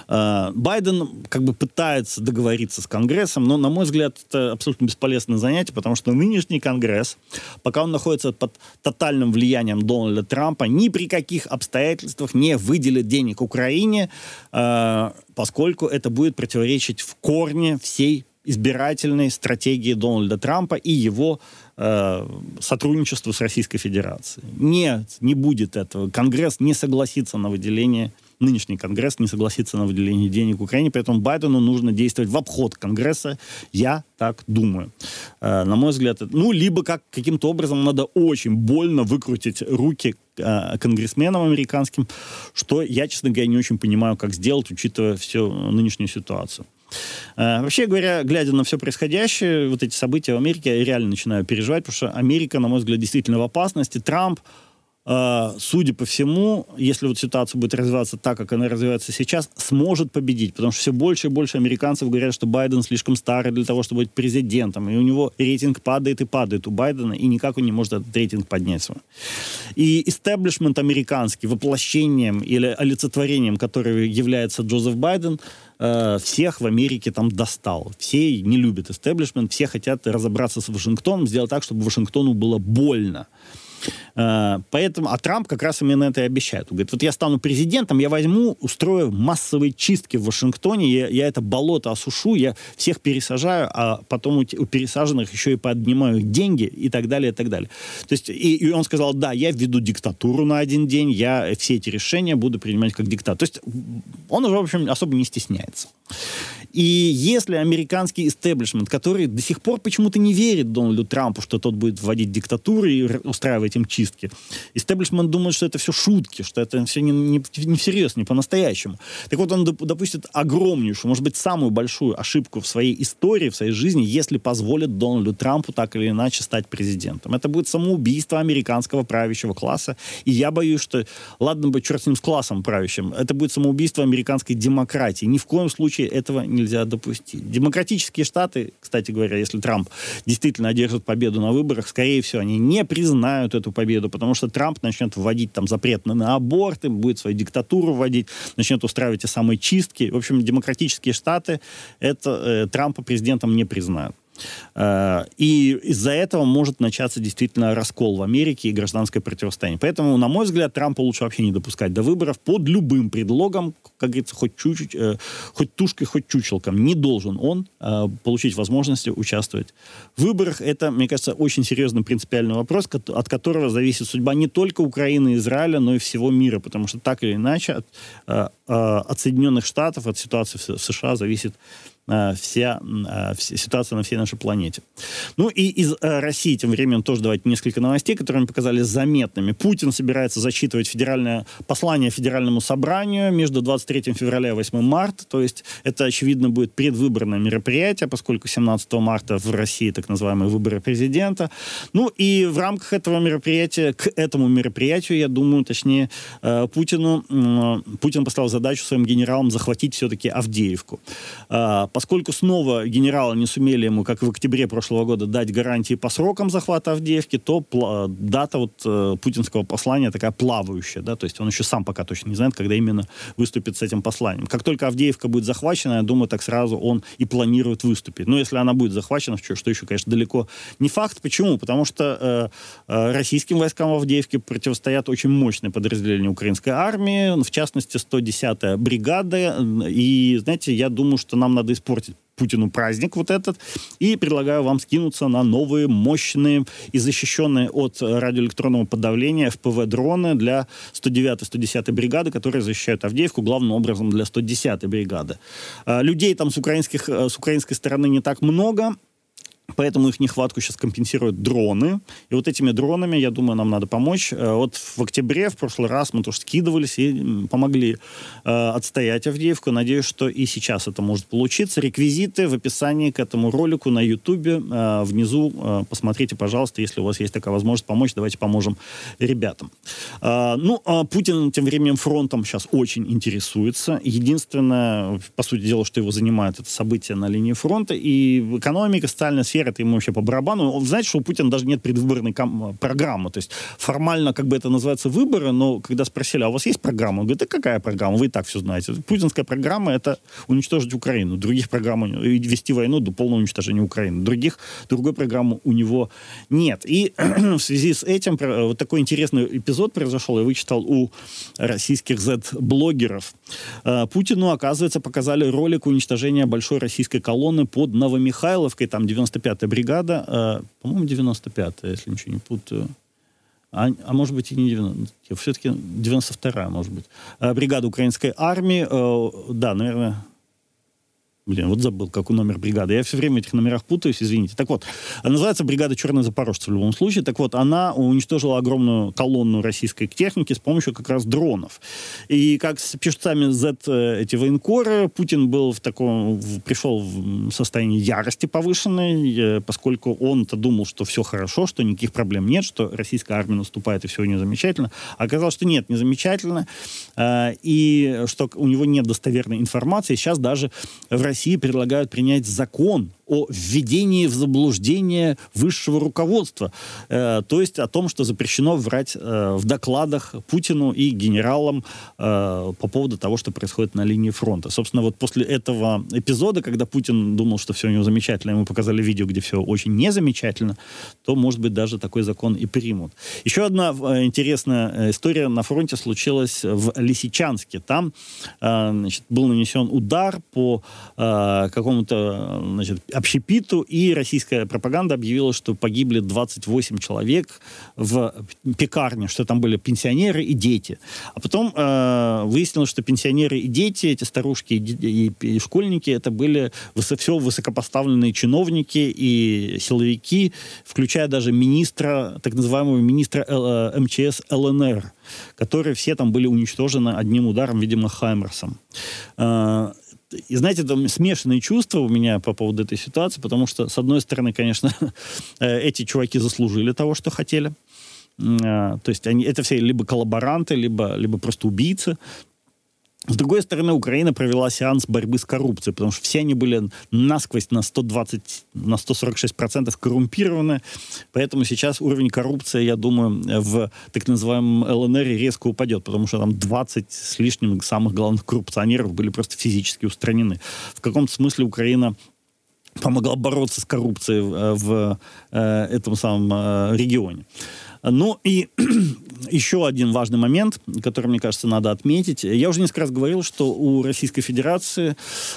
Speaker 1: Э, Байден как бы пытается договориться с Конгрессом, но, на мой взгляд, это абсолютно бесполезное занятие, потому что нынешний Конгресс, пока он находится под тотальным влиянием Дональда Трампа, ни при каких обстоятельствах не выделит денег Украине, э, поскольку это будет противоречить в корне всей избирательной стратегии Дональда Трампа и его э, сотрудничеству с Российской Федерацией. Нет, не будет этого. Конгресс не согласится на выделение нынешний Конгресс не согласится на выделение денег Украине, поэтому Байдену нужно действовать в обход Конгресса, я так думаю. Э, на мой взгляд, ну, либо как каким-то образом надо очень больно выкрутить руки э, конгрессменам американским, что я, честно говоря, не очень понимаю, как сделать, учитывая всю нынешнюю ситуацию. Э, вообще говоря, глядя на все происходящее, вот эти события в Америке, я реально начинаю переживать, потому что Америка, на мой взгляд, действительно в опасности. Трамп, э, судя по всему, если вот ситуация будет развиваться так, как она развивается сейчас, сможет победить, потому что все больше и больше американцев говорят, что Байден слишком старый для того, чтобы быть президентом, и у него рейтинг падает и падает у Байдена, и никак он не может этот рейтинг поднять свой. И истеблишмент американский, воплощением или олицетворением, которого является Джозеф Байден, всех в Америке там достал. Все не любят истеблишмент, все хотят разобраться с Вашингтоном, сделать так, чтобы Вашингтону было больно. Э, поэтому, а Трамп как раз именно это и обещает. Он говорит, вот я стану президентом, я возьму, устрою массовые чистки в Вашингтоне, я, я это болото осушу, я всех пересажаю, а потом у, у пересаженных еще и поднимаю деньги и так далее, и так далее. То есть, и, и он сказал, да, я введу диктатуру на один день, я все эти решения буду принимать как диктатор. То есть он уже, в общем, особо не стесняется. И если американский истеблишмент, который до сих пор почему-то не верит Дональду Трампу, что тот будет вводить диктатуру и устраивать им чистки, истеблишмент думает, что это все шутки, что это все не, не, не всерьез, не по-настоящему. Так вот, он допустит огромнейшую, может быть, самую большую ошибку в своей истории, в своей жизни, если позволит Дональду Трампу так или иначе стать президентом. Это будет самоубийство американского правящего класса. И я боюсь, что, ладно бы черт с ним с классом правящим, это будет самоубийство американской демократии. Ни в коем случае этого не нельзя допустить. Демократические штаты, кстати говоря, если Трамп действительно одержит победу на выборах, скорее всего, они не признают эту победу, потому что Трамп начнет вводить там запрет на аборты, будет свою диктатуру вводить, начнет устраивать те самые чистки. В общем, демократические штаты это э, Трампа президентом не признают. Э, и из-за этого может начаться действительно раскол в Америке и гражданское противостояние. Поэтому, на мой взгляд, Трампа лучше вообще не допускать до выборов под любым предлогом, как говорится, хоть чуть-чуть, э, хоть тушкой, хоть чучелком. Не должен он э, получить возможность участвовать в выборах. Это, мне кажется, очень серьезный принципиальный вопрос, от которого зависит судьба не только Украины и Израиля, но и всего мира, потому что так или иначе от, от Соединенных Штатов, от ситуации в США зависит Э, вся, э, вся ситуация на всей нашей планете. Ну и из э, России тем временем тоже давайте несколько новостей, которые мне показались заметными. Путин собирается зачитывать федеральное послание Федеральному собранию между 23 февраля и 8 марта, то есть это, очевидно, будет предвыборное мероприятие, поскольку 17 марта в России так называемые выборы президента. Ну и в рамках этого мероприятия, к этому мероприятию, я думаю, точнее, Путину, Путин поставил задачу своим генералам захватить все-таки Авдеевку поскольку снова генералы не сумели ему, как в октябре прошлого года, дать гарантии по срокам захвата Авдеевки, то дата вот э, путинского послания такая плавающая, да, то есть он еще сам пока точно не знает, когда именно выступит с этим посланием. Как только Авдеевка будет захвачена, я думаю, так сразу он и планирует выступить. Но если она будет захвачена, что еще, конечно, далеко не факт. Почему? Потому что э, э, российским войскам в Авдеевке противостоят очень мощные подразделения украинской армии, в частности, 110-я бригада. И, знаете, я думаю, что нам надо испортить Путину праздник вот этот, и предлагаю вам скинуться на новые, мощные и защищенные от радиоэлектронного подавления ФПВ-дроны для 109-110 бригады, которые защищают Авдеевку, главным образом для 110-й бригады. А, людей там с, украинских, э, с украинской стороны не так много, Поэтому их нехватку сейчас компенсируют дроны. И вот этими дронами, я думаю, нам надо помочь. Э, вот в октябре, в прошлый раз мы тоже скидывались и помогли э, отстоять Авдеевку. Надеюсь, что и сейчас это может получиться. Реквизиты в описании к этому ролику на Ютубе. Э, внизу э, посмотрите, пожалуйста, если у вас есть такая возможность помочь, давайте поможем ребятам. Э, ну, э, Путин тем временем фронтом сейчас очень интересуется. Единственное, по сути дела, что его занимает, это события на линии фронта. И экономика, социальная сфера сфера, это ему вообще по барабану. Он знает, что у Путина даже нет предвыборной программы. То есть формально, как бы это называется, выборы, но когда спросили, а у вас есть программа? Он говорит, да какая программа? Вы и так все знаете. Путинская программа — это уничтожить Украину. Других программ, вести войну до полного уничтожения Украины. Других, другой программы у него нет. И в связи с этим вот такой интересный эпизод произошел. Я вычитал у российских Z-блогеров. Э, Путину, оказывается, показали ролик уничтожения большой российской колонны под Новомихайловкой, там 95 95-я бригада, э, по-моему, 95-я, если ничего не путаю. А, а может быть и не 90 все-таки 92-я, может быть. Э, бригада украинской армии, э, да, наверное, Блин, вот забыл, какой номер бригады. Я все время в этих номерах путаюсь, извините. Так вот, называется бригада «Черный запорожцы» в любом случае. Так вот, она уничтожила огромную колонну российской техники с помощью как раз дронов. И как пишут сами Z э, эти военкоры, Путин был в таком, пришел в состоянии ярости повышенной, э, поскольку он-то думал, что все хорошо, что никаких проблем нет, что российская армия наступает и все у нее замечательно. А оказалось, что нет, не замечательно. Э, и что у него нет достоверной информации. Сейчас даже в России России предлагают принять закон о введении в заблуждение высшего руководства. Э, то есть о том, что запрещено врать э, в докладах Путину и генералам э, по поводу того, что происходит на линии фронта. Собственно, вот после этого эпизода, когда Путин думал, что все у него замечательно, ему показали видео, где все очень незамечательно, то, может быть, даже такой закон и примут. Еще одна э, интересная э, история на фронте случилась в Лисичанске. Там э, значит, был нанесен удар по какому-то значит, общепиту, и российская пропаганда объявила, что погибли 28 человек в пекарне, что там были пенсионеры и дети. А потом э, выяснилось, что пенсионеры и дети, эти старушки и, и, и школьники, это были высо, все высокопоставленные чиновники и силовики, включая даже министра, так называемого министра Л, э, МЧС ЛНР, которые все там были уничтожены одним ударом, видимо, Хаймерсом. Э, и знаете, там смешанные чувства у меня по поводу этой ситуации, потому что, с одной стороны, конечно, э, эти чуваки заслужили того, что хотели. Э, то есть они, это все либо коллаборанты, либо, либо просто убийцы. С другой стороны, Украина провела сеанс борьбы с коррупцией, потому что все они были насквозь на 120, на 146 процентов коррумпированы, поэтому сейчас уровень коррупции, я думаю, в так называемом ЛНР резко упадет, потому что там 20 с лишним самых главных коррупционеров были просто физически устранены. В каком-то смысле Украина помогла бороться с коррупцией в, в э, этом самом э, регионе. Ну и еще один важный момент, который, мне кажется, надо отметить. Я уже несколько раз говорил, что у Российской Федерации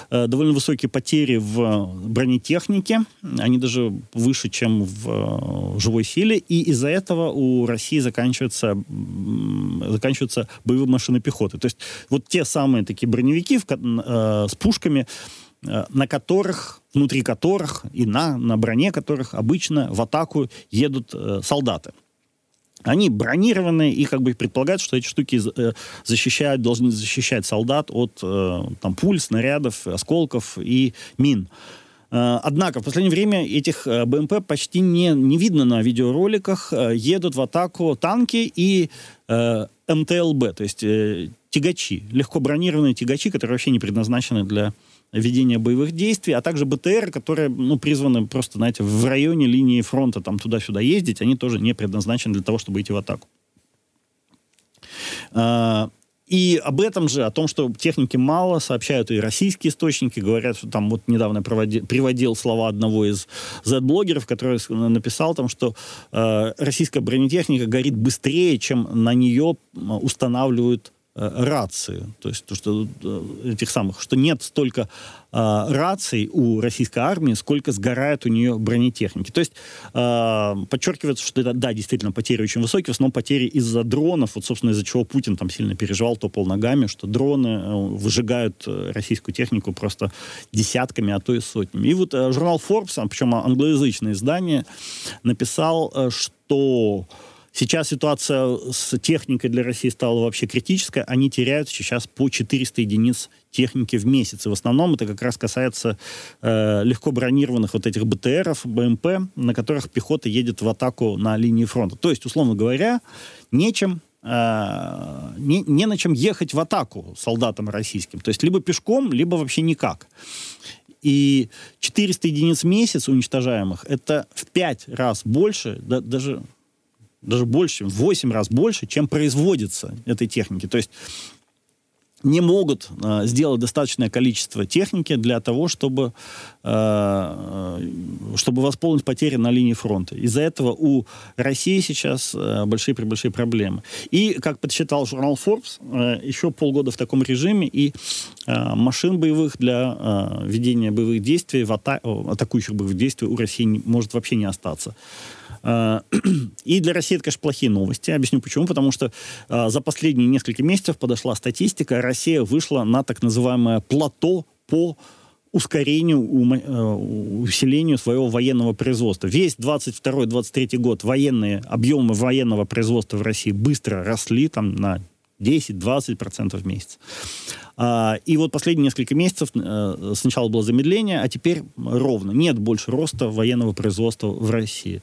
Speaker 1: э, довольно высокие потери в бронетехнике. Они даже выше, чем в э, живой силе. И из-за этого у России заканчивается, заканчиваются боевые машины пехоты. То есть вот те самые такие броневики в, э, с пушками, э, на которых, внутри которых и на, на броне которых обычно в атаку едут э, солдаты. Они бронированные, и как бы предполагают, что эти штуки э, защищают, должны защищать солдат от э, там, пуль, снарядов, осколков и мин. Э, однако в последнее время этих БМП почти не, не видно на видеороликах. Едут в атаку танки и э, МТЛБ, то есть э, тягачи, легко бронированные тягачи, которые вообще не предназначены для ведения боевых действий, а также БТР, которые ну, призваны просто, знаете, в районе линии фронта там туда-сюда ездить, они тоже не предназначены для того, чтобы идти в атаку. А, и об этом же, о том, что техники мало, сообщают и российские источники, говорят, что там вот недавно проводил, приводил слова одного из Z-блогеров, который написал там, что э, российская бронетехника горит быстрее, чем на нее устанавливают рации, то есть то, что э, этих самых, что нет столько э, раций у российской армии, сколько сгорает у нее бронетехники. То есть э, подчеркивается, что это, да, действительно, потери очень высокие, в основном потери из-за дронов, вот, собственно, из-за чего Путин там сильно переживал, топал ногами, что дроны э, выжигают российскую технику просто десятками, а то и сотнями. И вот э, журнал Forbes, причем англоязычное издание, написал, э, что Сейчас ситуация с техникой для России стала вообще критическая. Они теряют сейчас по 400 единиц техники в месяц. И в основном это как раз касается э, легко бронированных вот этих БТРов, БМП, на которых пехота едет в атаку на линии фронта. То есть, условно говоря, нечем э, не, не на чем ехать в атаку солдатам российским. То есть либо пешком, либо вообще никак. И 400 единиц в месяц уничтожаемых, это в 5 раз больше, да, даже даже больше, в 8 раз больше, чем производится этой техники. То есть не могут э, сделать достаточное количество техники для того, чтобы, э, чтобы восполнить потери на линии фронта. Из-за этого у России сейчас э, большие-пребольшие проблемы. И, как подсчитал журнал Forbes, э, еще полгода в таком режиме, и э, машин боевых для э, ведения боевых действий, в ата- атакующих боевых действий у России не, может вообще не остаться. Э, и для России это, конечно, плохие новости. Объясню почему. Потому что э, за последние несколько месяцев подошла статистика. Россия вышла на так называемое плато по ускорению, э, усилению своего военного производства. Весь 22-23 год военные объемы военного производства в России быстро росли там на 10-20% в месяц. А, и вот последние несколько месяцев э, сначала было замедление, а теперь ровно. Нет больше роста военного производства в России.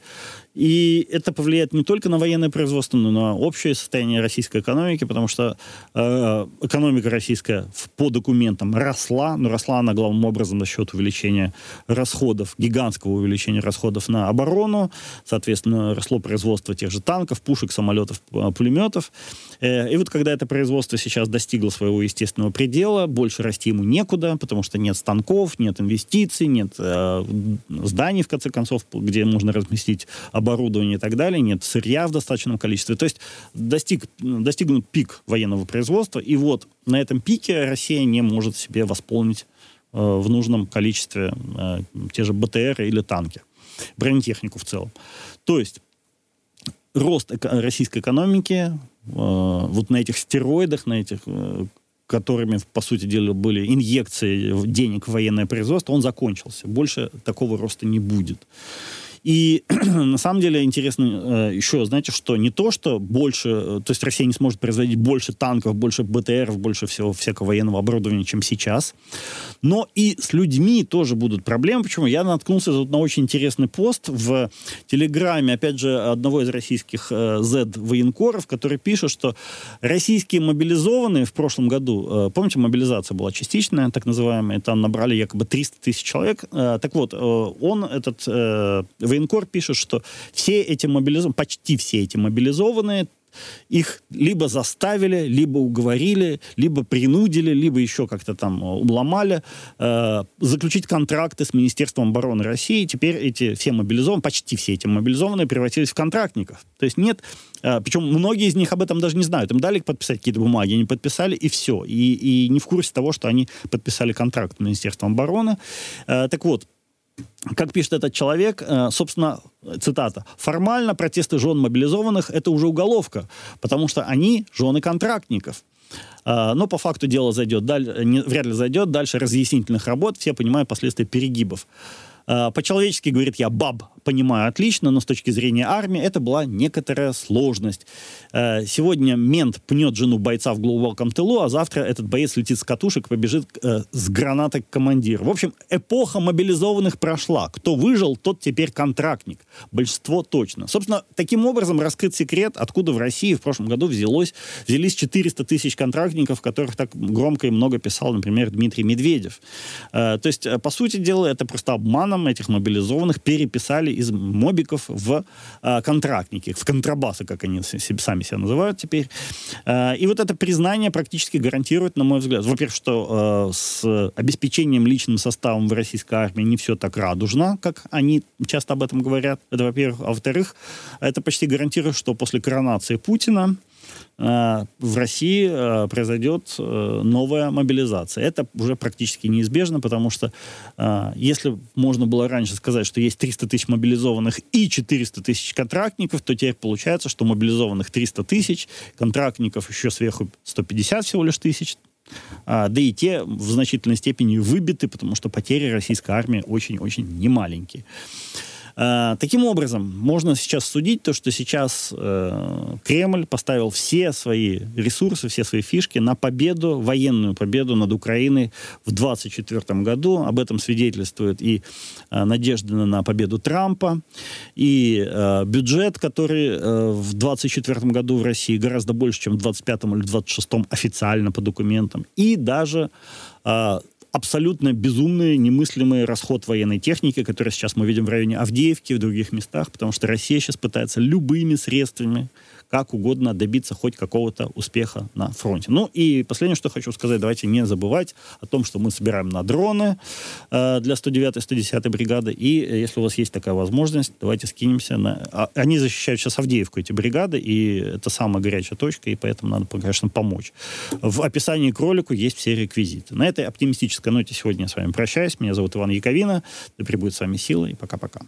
Speaker 1: И это повлияет не только на военное производство, но и на общее состояние российской экономики, потому что э, экономика российская по документам росла, но росла она главным образом за счет увеличения расходов, гигантского увеличения расходов на оборону, соответственно, росло производство тех же танков, пушек, самолетов, пулеметов. Э, и вот когда это производство сейчас достигло своего естественного предела, больше расти ему некуда, потому что нет станков, нет инвестиций, нет э, зданий, в конце концов, где можно разместить оборудование и так далее, нет сырья в достаточном количестве. То есть достиг, достигнут пик военного производства, и вот на этом пике Россия не может себе восполнить э, в нужном количестве э, те же БТР или танки, бронетехнику в целом. То есть рост российской экономики э, вот на этих стероидах, на этих э, которыми, по сути дела, были инъекции денег в военное производство, он закончился. Больше такого роста не будет. И на самом деле интересно э, еще, знаете, что не то, что больше, э, то есть Россия не сможет производить больше танков, больше БТРов, больше всего всякого военного оборудования, чем сейчас, но и с людьми тоже будут проблемы. Почему? Я наткнулся тут на очень интересный пост в Телеграме, опять же, одного из российских э, Z-военкоров, который пишет, что российские мобилизованные в прошлом году, помните, мобилизация была частичная, так называемая, там набрали якобы 300 тысяч человек. Так вот, он, этот военкор пишет, что все эти мобилизованные, почти все эти мобилизованные, их либо заставили, либо уговорили, либо принудили, либо еще как-то там э, уломали э, заключить контракты с Министерством обороны России. Теперь эти все мобилизованные, почти все эти мобилизованные превратились в контрактников. То есть нет, э, причем многие из них об этом даже не знают. Им дали подписать какие-то бумаги, они подписали, и все. И, и не в курсе того, что они подписали контракт с Министерством обороны. Э, так вот, как пишет этот человек, э, собственно, цитата, формально протесты жен мобилизованных – это уже уголовка, потому что они жены контрактников. Э, но по факту дело зайдет, вряд ли зайдет, дальше разъяснительных работ, все понимают последствия перегибов. Э, по-человечески, говорит я, баб, понимаю отлично, но с точки зрения армии это была некоторая сложность. Э, сегодня мент пнет жену бойца в глубоком тылу, а завтра этот боец летит с катушек, побежит э, с гранатой к командиру. В общем, эпоха мобилизованных прошла. Кто выжил, тот теперь контрактник. Большинство точно. Собственно, таким образом раскрыт секрет, откуда в России в прошлом году взялось, взялись 400 тысяч контрактников, которых так громко и много писал, например, Дмитрий Медведев. Э, то есть, по сути дела, это просто обманом этих мобилизованных переписали из мобиков в контрактники, в контрабасы, как они сами себя называют теперь. Э, и вот это признание практически гарантирует, на мой взгляд, во-первых, что э, с обеспечением личным составом в российской армии не все так радужно, как они часто об этом говорят. Это, во-первых. А во-вторых, это почти гарантирует, что после коронации Путина Э, в России э, произойдет э, новая мобилизация. Это уже практически неизбежно, потому что если можно было раньше сказать, что есть 300 тысяч мобилизованных и 400 тысяч контрактников, то теперь получается, что мобилизованных 300 тысяч, контрактников еще сверху 150 всего лишь тысяч, да и те в значительной степени выбиты, потому что потери российской армии очень-очень немаленькие. Э, таким образом, можно сейчас судить то, что сейчас э, Кремль поставил все свои ресурсы, все свои фишки на победу, военную победу над Украиной в 2024 году. Об этом свидетельствует и э, надежда на победу Трампа, и э, бюджет, который э, в 2024 году в России гораздо больше, чем в 2025 или 2026 официально по документам, и даже э, абсолютно безумный, немыслимый расход военной техники, который сейчас мы видим в районе Авдеевки, в других местах, потому что Россия сейчас пытается любыми средствами как угодно добиться хоть какого-то успеха на фронте. Ну и последнее, что хочу сказать, давайте не забывать о том, что мы собираем на дроны э, для 109-й, 110-й бригады, и э, если у вас есть такая возможность, давайте скинемся на... А, они защищают сейчас Авдеевку, эти бригады, и это самая горячая точка, и поэтому надо, конечно, помочь. В описании к ролику есть все реквизиты. На этой оптимистической ноте сегодня я с вами прощаюсь. Меня зовут Иван Яковина. Да пребудет с вами сила, и пока-пока.